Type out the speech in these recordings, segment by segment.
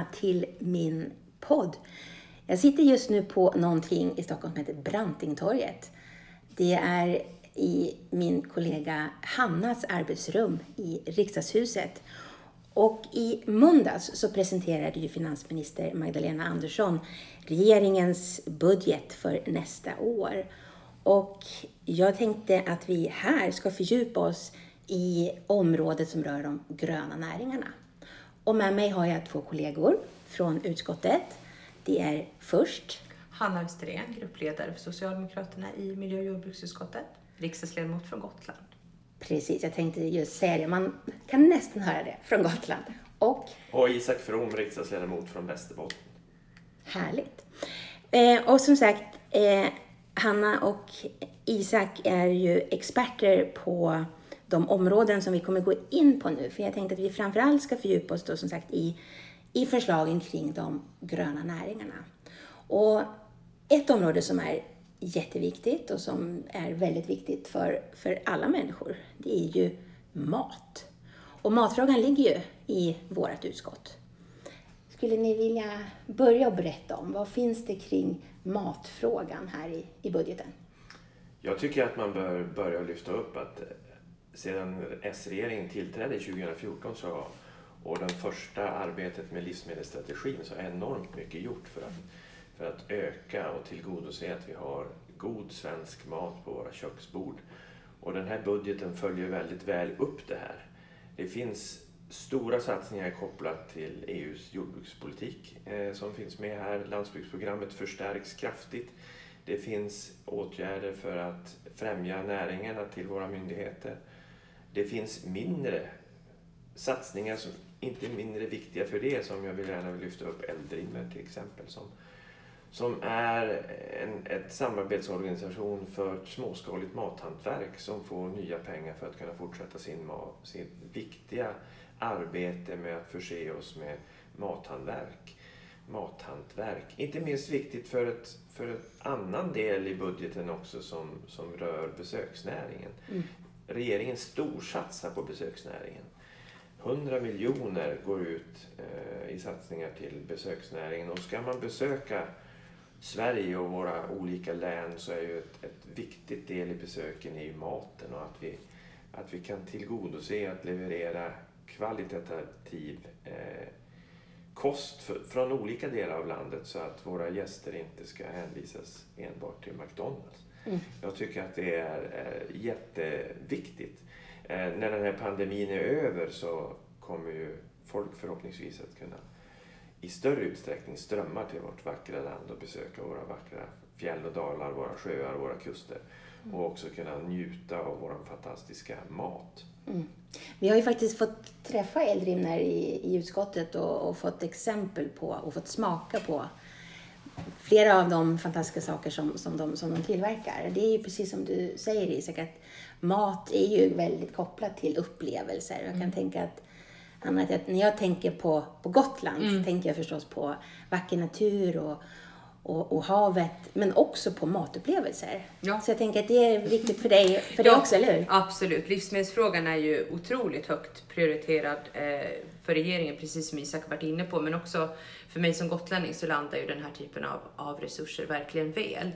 Välkomna till min podd. Jag sitter just nu på någonting i Stockholm som heter Brantingtorget. Det är i min kollega Hannas arbetsrum i riksdagshuset. Och i måndags så presenterade ju finansminister Magdalena Andersson regeringens budget för nästa år. Och jag tänkte att vi här ska fördjupa oss i området som rör de gröna näringarna. Och med mig har jag två kollegor från utskottet. Det är först Hanna Österén, gruppledare för Socialdemokraterna i miljö och jordbruksutskottet, riksdagsledamot från Gotland. Precis, jag tänkte just säga det. Man kan nästan höra det från Gotland. Och, och Isak From, riksdagsledamot från Västerbotten. Härligt. Eh, och som sagt, eh, Hanna och Isak är ju experter på de områden som vi kommer gå in på nu. För jag tänkte att vi framförallt ska fördjupa oss då som sagt i, i förslagen kring de gröna näringarna. Och ett område som är jätteviktigt och som är väldigt viktigt för, för alla människor, det är ju mat. Och matfrågan ligger ju i vårt utskott. Skulle ni vilja börja och berätta om vad finns det kring matfrågan här i, i budgeten? Jag tycker att man bör börja lyfta upp att sedan S-regeringen tillträdde 2014 så, och det första arbetet med livsmedelsstrategin så är enormt mycket gjort för att, för att öka och tillgodose att vi har god svensk mat på våra köksbord. Och den här budgeten följer väldigt väl upp det här. Det finns stora satsningar kopplat till EUs jordbrukspolitik eh, som finns med här. Landsbygdsprogrammet förstärks kraftigt. Det finns åtgärder för att främja näringarna till våra myndigheter. Det finns mindre satsningar som inte är mindre viktiga för det som jag vill gärna vill lyfta upp Eldrimner till exempel som, som är en ett samarbetsorganisation för småskaligt mathantverk som får nya pengar för att kunna fortsätta sin, sin viktiga arbete med att förse oss med mathantverk. mathantverk. Inte minst viktigt för ett, för en annan del i budgeten också som, som rör besöksnäringen. Mm regeringen storsatsar på besöksnäringen. 100 miljoner går ut eh, i satsningar till besöksnäringen och ska man besöka Sverige och våra olika län så är ju ett, ett viktigt del i besöken är ju maten och att vi, att vi kan tillgodose att leverera kvalitativ eh, kost för, från olika delar av landet så att våra gäster inte ska hänvisas enbart till McDonalds. Mm. Jag tycker att det är, är jätteviktigt. Eh, när den här pandemin är över så kommer ju folk förhoppningsvis att kunna i större utsträckning strömma till vårt vackra land och besöka våra vackra fjäll och dalar, våra sjöar, våra kuster. Mm. Och också kunna njuta av vår fantastiska mat. Mm. Vi har ju faktiskt fått träffa Eldrimner i, i utskottet och, och, fått exempel på och fått smaka på flera av de fantastiska saker som, som, de, som de tillverkar. Det är ju precis som du säger Isak, att mat är ju väldigt kopplat till upplevelser. Jag kan mm. tänka att Annat, när jag tänker på, på Gotland mm. tänker jag förstås på vacker natur och, och, och, havet, men också på matupplevelser. Ja. Så jag tänker att det är viktigt för dig, för dig också, eller hur? Absolut. Livsmedelsfrågan är ju otroligt högt prioriterad eh, för regeringen, precis som Isak varit inne på, men också för mig som gotlänning så landar ju den här typen av, av resurser verkligen väl.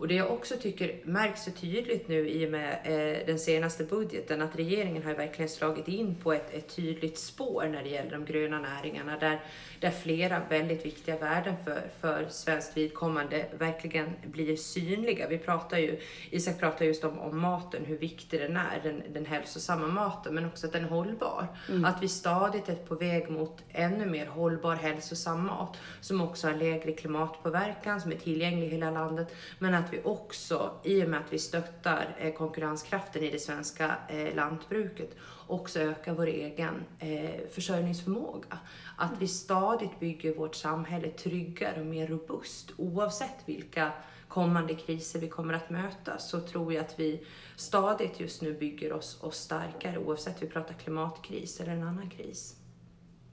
Och det jag också tycker märks så tydligt nu i och med eh, den senaste budgeten, att regeringen har verkligen slagit in på ett, ett tydligt spår när det gäller de gröna näringarna, där, där flera väldigt viktiga värden för, för svenskt vidkommande verkligen blir synliga. Vi pratar ju, Isak pratar just om, om maten, hur viktig den är, den, den hälsosamma maten, men också att den är hållbar. Mm. Att vi stadigt är på väg mot ännu mer hållbar, hälsosam mat, som också har lägre klimatpåverkan, som är tillgänglig i hela landet, men att att vi också, i och med att vi stöttar eh, konkurrenskraften i det svenska eh, lantbruket, också ökar vår egen eh, försörjningsförmåga. Att vi stadigt bygger vårt samhälle tryggare och mer robust oavsett vilka kommande kriser vi kommer att möta så tror jag att vi stadigt just nu bygger oss, oss starkare oavsett om vi pratar klimatkris eller en annan kris.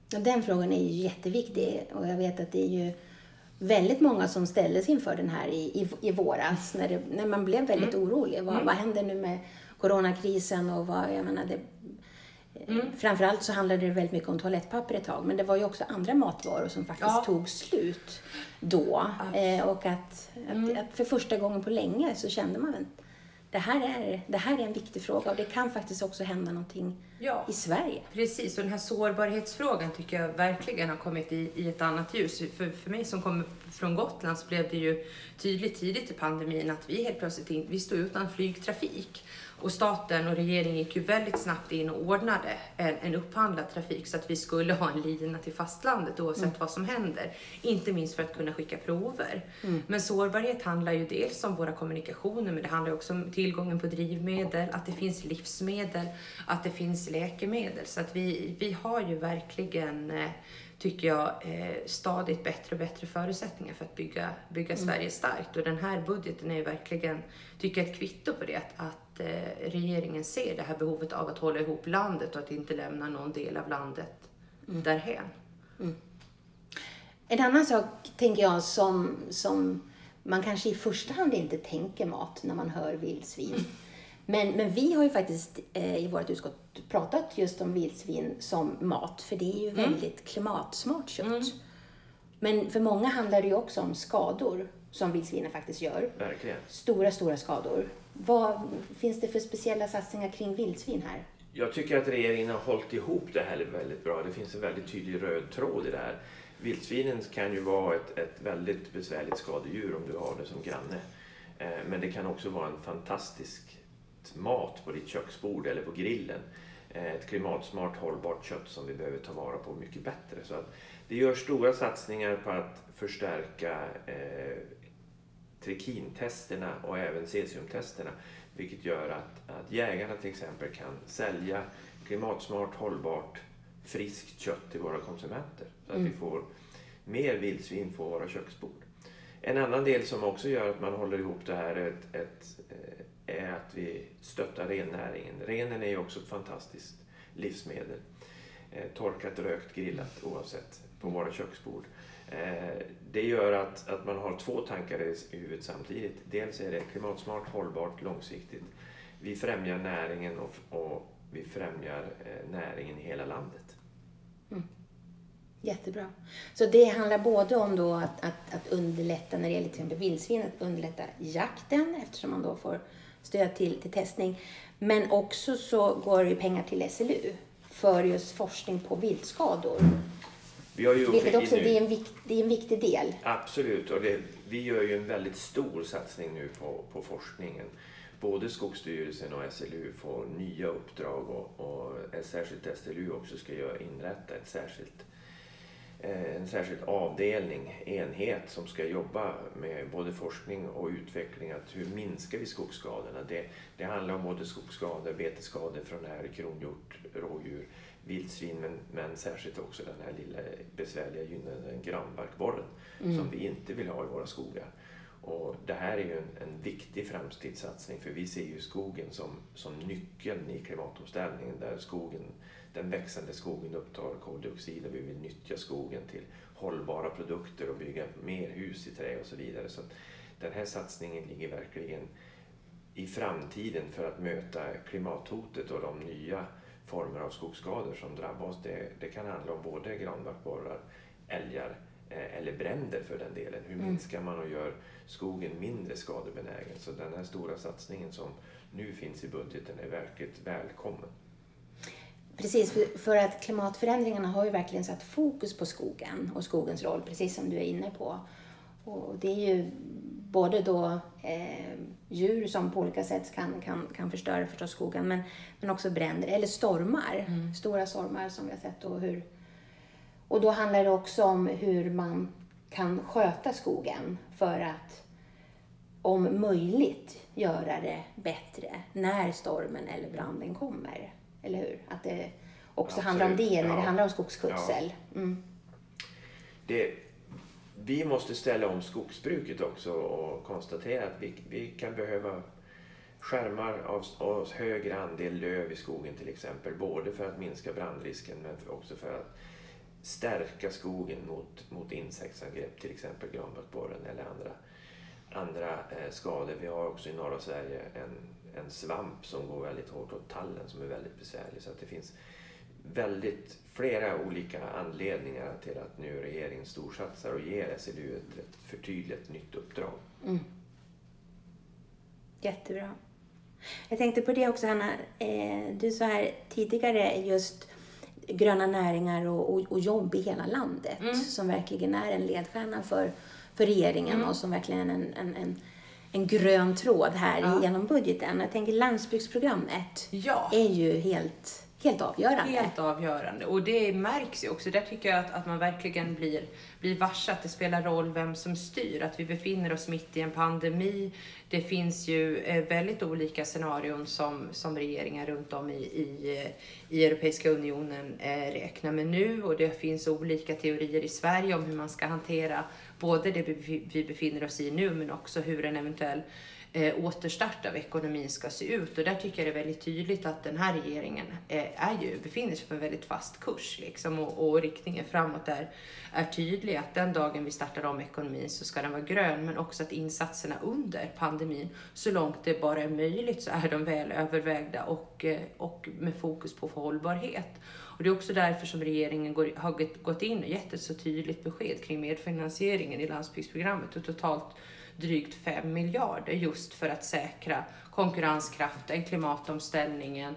Den frågan är ju jätteviktig och jag vet att det är ju väldigt många som ställdes inför den här i, i, i våras när, det, när man blev väldigt mm. orolig. Vad, mm. vad händer nu med coronakrisen och vad, jag menar, det, Mm. Framförallt så handlade det väldigt mycket om toalettpapper ett tag, men det var ju också andra matvaror som faktiskt ja. tog slut då. Eh, och att, mm. att, att, för första gången på länge så kände man att det här, är, det här är en viktig fråga och det kan faktiskt också hända någonting ja, i Sverige. Precis, och den här sårbarhetsfrågan tycker jag verkligen har kommit i, i ett annat ljus. För, för mig som kommer från Gotland så blev det ju tydligt tidigt i pandemin att vi helt plötsligt in, vi stod utan flygtrafik. Och staten och regeringen gick ju väldigt snabbt in och ordnade en, en upphandlad trafik så att vi skulle ha en lina till fastlandet oavsett mm. vad som händer. Inte minst för att kunna skicka prover. Mm. Men sårbarhet handlar ju dels om våra kommunikationer men det handlar också om tillgången på drivmedel, att det finns livsmedel, att det finns läkemedel. Så att vi, vi har ju verkligen eh, tycker jag, eh, stadigt bättre och bättre förutsättningar för att bygga, bygga mm. Sverige starkt. Och den här budgeten är ju verkligen, tycker jag, ett kvitto på det. Att, att eh, regeringen ser det här behovet av att hålla ihop landet och att inte lämna någon del av landet mm. därhen. Mm. En annan sak, tänker jag, som, som man kanske i första hand inte tänker mat när man hör vildsvin. Men, men vi har ju faktiskt eh, i vårt utskott pratat just om vildsvin som mat, för det är ju mm. väldigt klimatsmart kött. Mm. Men för många handlar det ju också om skador som vildsvinen faktiskt gör. Verkligen. Stora, stora skador. Vad finns det för speciella satsningar kring vildsvin här? Jag tycker att regeringen har hållit ihop det här väldigt bra. Det finns en väldigt tydlig röd tråd i det här. Vildsvinen kan ju vara ett, ett väldigt besvärligt skadedjur om du har det som granne. Eh, men det kan också vara en fantastisk mat på ditt köksbord eller på grillen. Eh, ett klimatsmart hållbart kött som vi behöver ta vara på mycket bättre. Så att det görs stora satsningar på att förstärka eh, trikintesterna och även cesiumtesterna. Vilket gör att, att jägarna till exempel kan sälja klimatsmart, hållbart, friskt kött till våra konsumenter. Så att mm. vi får mer vildsvin på våra köksbord. En annan del som också gör att man håller ihop det här är ett, ett, är att vi stöttar rennäringen. Renen är ju också ett fantastiskt livsmedel. Eh, torkat, rökt, grillat oavsett på våra köksbord. Eh, det gör att, att man har två tankar i huvudet samtidigt. Dels är det klimatsmart, hållbart, långsiktigt. Vi främjar näringen och, och vi främjar eh, näringen i hela landet. Mm. Jättebra. Så det handlar både om då att, att, att underlätta när det gäller till exempel vildsvin, att underlätta jakten eftersom man då får stöd till, till testning. Men också så går det pengar till SLU för just forskning på viltskador. Vi har ju Vilket också det är, en vikt, det är en viktig del. Absolut, och det, vi gör ju en väldigt stor satsning nu på, på forskningen. Både Skogsstyrelsen och SLU får nya uppdrag och, och särskilt SLU också ska göra, inrätta ett särskilt en särskild avdelning, enhet som ska jobba med både forskning och utveckling. Att hur minskar vi skogsskadorna? Det, det handlar om både skogsskador, betesskador från här kronhjort, rådjur, vildsvin men, men särskilt också den här lilla besvärliga gynnade granbarkborren mm. som vi inte vill ha i våra skogar. Och det här är ju en, en viktig framtidssatsning för vi ser ju skogen som, som nyckeln i klimatomställningen där skogen den växande skogen upptar koldioxid och vi vill nyttja skogen till hållbara produkter och bygga mer hus i trä och så vidare. Så den här satsningen ligger verkligen i framtiden för att möta klimathotet och de nya former av skogsskador som drabbar oss. Det, det kan handla om både granbarkborrar, älgar eller bränder för den delen. Hur mm. minskar man och gör skogen mindre skadebenägen? Så den här stora satsningen som nu finns i budgeten är verkligt välkommen. Precis, för, för, att klimatförändringarna har ju verkligen satt fokus på skogen och skogens roll, precis som du är inne på. Och det är ju både då eh, djur som på olika sätt kan, kan, kan förstöra förstås skogen, men, men också bränder, eller stormar, mm. stora stormar som vi har sett. Och, hur, och då handlar det också om hur man kan sköta skogen för att om möjligt göra det bättre när stormen eller branden kommer. Eller hur? Att det också Absolut. handlar om det när ja. det handlar om skogsskötsel. Ja. Mm. Det, vi måste ställa om skogsbruket också och konstatera att vi, vi kan behöva skärmar av, av högre andel löv i skogen till exempel. Både för att minska brandrisken men också för att stärka skogen mot, mot insektsangrepp, till exempel granbarkborren eller andra, andra eh, skador. Vi har också i norra Sverige en en svamp som går väldigt hårt åt tallen som är väldigt besvärlig. Så att det finns väldigt flera olika anledningar till att nu regeringen storsatsar och ger SLU ett, ett förtydligat nytt uppdrag. Mm. Jättebra. Jag tänkte på det också Hanna. Eh, du sa här tidigare just gröna näringar och, och, och jobb i hela landet Mm. som verkligen är en ledstjärna för, för regeringen Mm. och som verkligen är en, en, en, en grön tråd här Ja. genom budgeten. Jag tänker landsbygdsprogrammet Ja. är ju helt, helt avgörande. Helt avgörande. Och det märks ju också. Där tycker jag att, att man verkligen blir, blir varse att det spelar roll vem som styr. Att vi befinner oss mitt i en pandemi. Det finns ju eh, väldigt olika scenarion som, som regeringar runt om i, i, eh, i Europeiska unionen eh, räknar med nu. Och det finns olika teorier i Sverige om hur man ska hantera både det vi befinner oss i nu men också hur en eventuell eh, återstart av ekonomin ska se ut. Och där tycker jag det är väldigt tydligt att den här regeringen eh, är ju, befinner sig på en väldigt fast kurs. Liksom, och, och riktningen framåt är, är tydlig. Att den dagen vi startar om ekonomin så ska den vara grön. Men också att insatserna under pandemin, så långt det bara är möjligt, så är de väl övervägda och, eh, och med fokus på hållbarhet. Och det är också därför som regeringen går, har gått- gått in och gett ett så tydligt besked kring medfinansieringen i landsbygdsprogrammet och totalt drygt 5 miljarder just för att säkra konkurrenskraften, klimatomställningen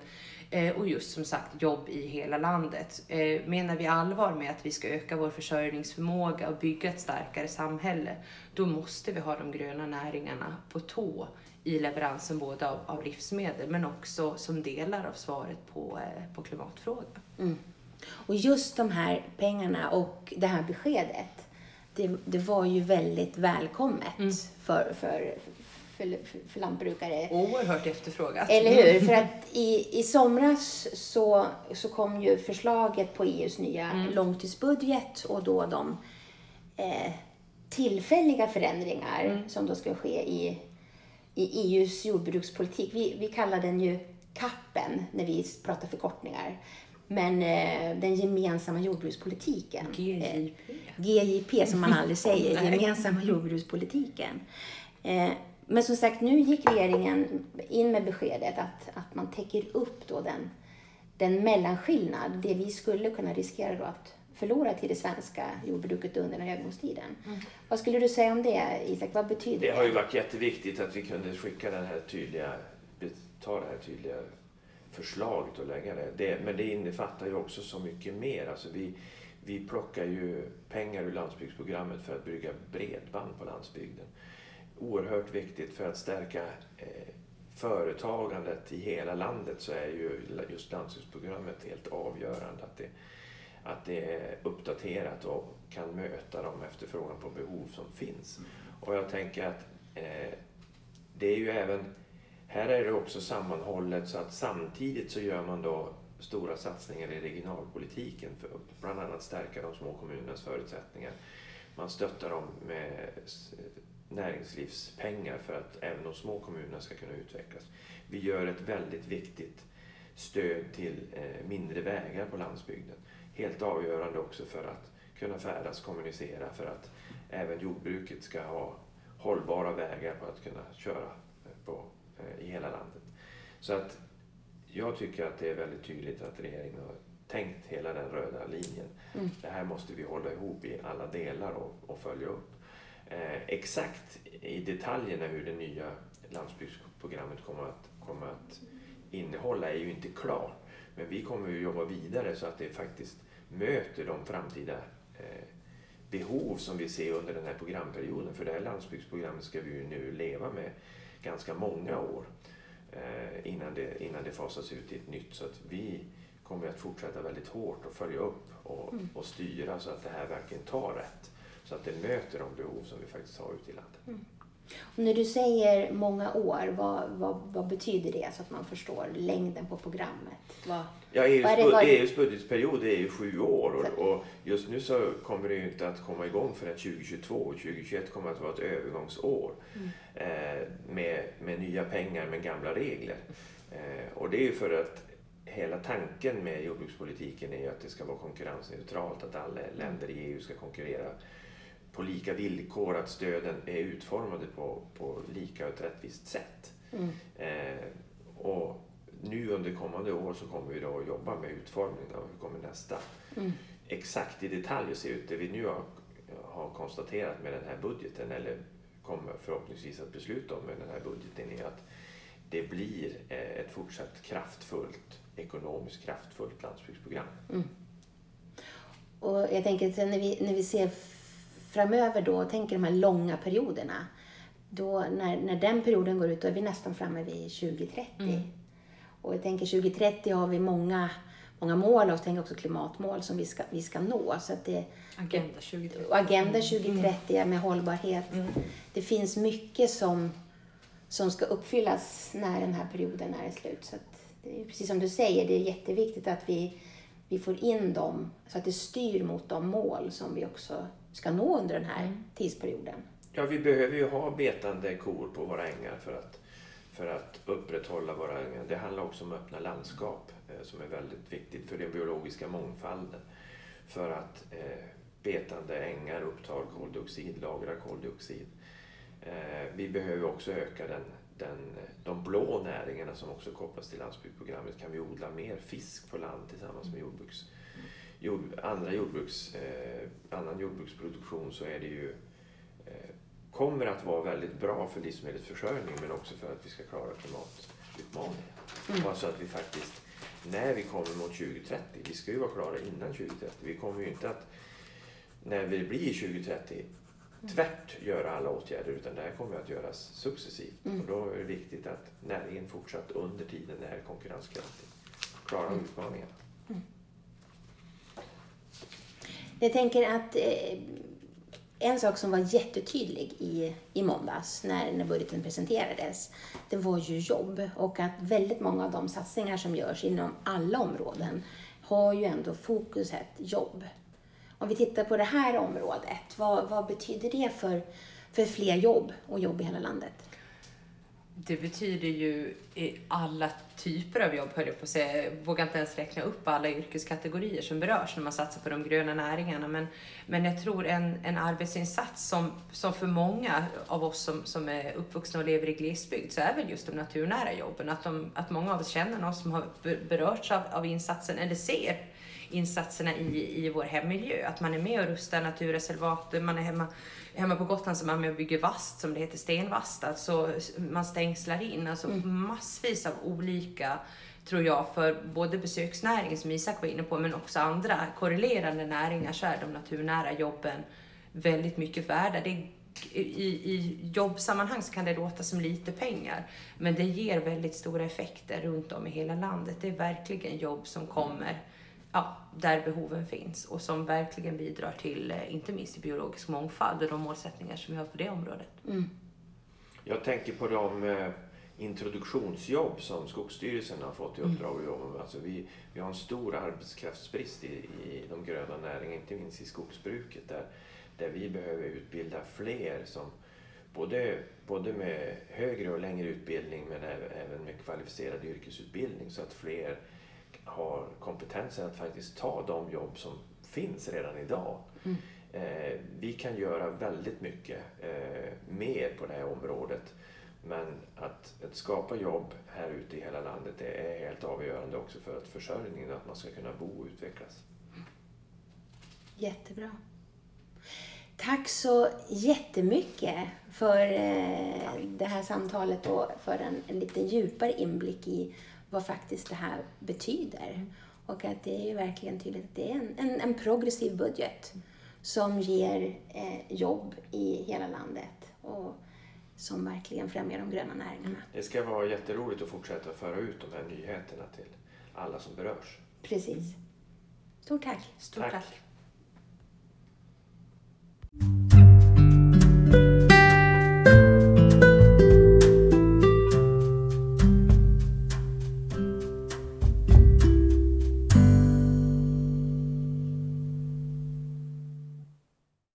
eh, och just som sagt jobb i hela landet. Eh, menar vi allvar med att vi ska öka vår försörjningsförmåga och bygga ett starkare samhälle, då måste vi ha de gröna näringarna på tå i leveransen både av, av livsmedel men också som delar av svaret på, eh, på klimatfrågan. Mm. Och just de här pengarna och det här beskedet, det, det var ju väldigt välkommet Mm. för, för, för, för lantbrukare. Oerhört efterfrågat. Eller hur? För att i, i somras så, så kom ju förslaget på EUs nya Mm. långtidsbudget och då de eh, tillfälliga förändringar Mm. som då ska ske i, i EUs jordbrukspolitik. Vi, vi kallar den ju CAPen när vi pratar förkortningar. Men eh, den gemensamma jordbrukspolitiken. Eh, GJP. GJP som man aldrig säger, gemensamma jordbrukspolitiken. Eh, men som sagt, nu gick regeringen in med beskedet att, att man täcker upp då den, den mellanskillnad, det vi skulle kunna riskera då att förlora till det svenska jordbruket under den här övergångstiden. Vad skulle du säga om det, Isak? Vad betyder det? Det har ju varit jätteviktigt att vi kunde skicka den här tydliga, ta det här tydliga förslaget och lägga det. det. Men det innefattar ju också så mycket mer. Alltså vi, vi plockar ju pengar ur landsbygdsprogrammet för att bygga bredband på landsbygden. Oerhört viktigt för att stärka eh, företagandet i hela landet så är ju just landsbygdsprogrammet helt avgörande. Att det, att det är uppdaterat och kan möta de efterfrågan på behov som finns. Och jag tänker att eh, det är ju även, här är det också sammanhållet så att samtidigt så gör man då stora satsningar i regionalpolitiken för att bland annat stärka de små kommunernas förutsättningar. Man stöttar dem med näringslivspengar för att även de små kommunerna ska kunna utvecklas. Vi gör ett väldigt viktigt stöd till eh, mindre vägar på landsbygden. Helt avgörande också för att kunna färdas, kommunicera, för att även jordbruket ska ha hållbara vägar på att kunna köra eh, på, i hela landet. Så att jag tycker att det är väldigt tydligt att regeringen har tänkt hela den röda linjen. Mm. Det här måste vi hålla ihop i alla delar och, och följa upp. Eh, exakt i detaljerna hur det nya landsbygdsprogrammet kommer att, kommer att innehålla är ju inte klar. Men vi kommer ju jobba vidare så att det faktiskt möter de framtida eh, behov som vi ser under den här programperioden. För det här landsbygdsprogrammet ska vi ju nu leva med ganska många år eh, innan, det, innan det fasas ut i ett nytt. Så att vi kommer att fortsätta väldigt hårt och följa upp och, och styra så att det här verkligen tar rätt. Så att det möter de behov som vi faktiskt har ute i landet. Och när du säger många år, vad, vad, vad betyder det så att man förstår längden på programmet? Vad, Ja, EUs, Vad är det- vad EUs budgetperiod är ju sju år och, och just nu så kommer det ju inte att komma igång förrän 2022. 2021 kommer att vara ett övergångsår eh, med, med nya pengar med gamla regler. Eh, och det är ju för att hela tanken med jordbrukspolitiken är ju att det ska vara konkurrensneutralt, att alla länder i EU ska konkurrera på lika villkor, att stöden är utformade på, på lika och ett rättvist sätt. Mm. Eh, och nu under kommande år så kommer vi då att jobba med utformningen av hur kommer nästa mm. exakt i detalj att se ut. Det vi nu har, har konstaterat med den här budgeten eller kommer förhoppningsvis att besluta om med den här budgeten är att det blir eh, ett fortsatt kraftfullt, ekonomiskt kraftfullt landsbygdsprogram. Mm. Och jag tänker när vi, när vi ser framöver då, tänker de här långa perioderna. Då när, när den perioden går ut, då är vi nästan framme vid 2030. Mm. Och jag tänker 2030 har vi många, många mål och tänker också klimatmål som vi ska, vi ska nå. Så att det, Agenda 2030. Agenda 2030 mm. med hållbarhet. Mm. Det finns mycket som, som ska uppfyllas när den här perioden är slut. Så det är precis som du säger, det är jätteviktigt att vi, vi får in dem så att det styr mot de mål som vi också ska nå under den här mm. tidsperioden. Ja, vi behöver ju ha betande kor på våra ängar för att, för att upprätthålla våra ängar. Det handlar också om öppna landskap eh, som är väldigt viktigt för den biologiska mångfalden. För att eh, betande ängar upptar koldioxid, lagrar koldioxid. Eh, vi behöver också öka den, den, de blå näringarna som också kopplas till landsbygdsprogrammet. Kan vi odla mer fisk på land tillsammans med jordbruks, jord, andra jordbruks, eh, annan jordbruksproduktion så är det ju eh, kommer att vara väldigt bra för livsmedelsförsörjning men också för att vi ska klara klimatutmaningen. Mm. Alltså att vi faktiskt, när vi kommer mot 2030, vi ska ju vara klara innan 2030, vi kommer ju inte att när vi blir 2030 tvärt göra alla åtgärder utan det här kommer att göras successivt. Mm. Och då är det viktigt att näringen fortsatt under tiden är konkurrenskraftig. Klara mm. utmaningarna. Mm. Jag tänker att eh, en sak som var jättetydlig i, i måndags när, när budgeten presenterades, det var ju jobb. Och att väldigt många av de satsningar som görs inom alla områden har ju ändå fokuset jobb. Om vi tittar på det här området, vad, vad betyder det för, för fler jobb och jobb i hela landet? Det betyder ju i alla typer av jobb, höll jag på att säga. Jag vågar inte ens räkna upp alla yrkeskategorier som berörs när man satsar på de gröna näringarna. Men, men jag tror en, en arbetsinsats som, som för många av oss som, som är uppvuxna och lever i glesbygd så är väl just de naturnära jobben. Att, de, att många av oss känner någon som har berörts av, av insatsen eller ser insatserna i, i vår hemmiljö. Att man är med och rustar naturreservat, man är hemma, hemma på Gotland så är man med och bygger vast som det heter, stenvast. Alltså man stängslar in, alltså mm. massvis av olika tror jag, för både besöksnäringen som Isak var inne på, men också andra korrelerande näringar så är de naturnära jobben väldigt mycket värda. Det i, I jobbsammanhang så kan det låta som lite pengar, men det ger väldigt stora effekter runt om i hela landet. Det är verkligen jobb som kommer ja, där behoven finns och som verkligen bidrar till, eh, inte minst till biologisk mångfald och de målsättningar som vi har på det området. Mm. Jag tänker på de eh, introduktionsjobb som Skogsstyrelsen har fått i mm. uppdrag att jobba med. Alltså vi, vi har en stor arbetskraftsbrist i, i de gröna näringarna, inte minst i skogsbruket där, där vi behöver utbilda fler som både, både med högre och längre utbildning men även med kvalificerad yrkesutbildning så att fler har kompetensen att faktiskt ta de jobb som finns redan idag. Mm. Eh, vi kan göra väldigt mycket eh, mer på det här området. Men att, att, skapa jobb här ute i hela landet det är helt avgörande också för att försörjningen, att man ska kunna bo och utvecklas. Jättebra. Tack så jättemycket för eh, det här samtalet och för en, en lite djupare inblick i vad faktiskt det här betyder. Och att det är ju verkligen tydligt att det är en, en, en progressiv budget som ger eh, jobb i hela landet och som verkligen främjar de gröna näringarna. Det ska vara jätteroligt att fortsätta föra ut de här nyheterna till alla som berörs. Precis. Stort tack. Stort tack. tack.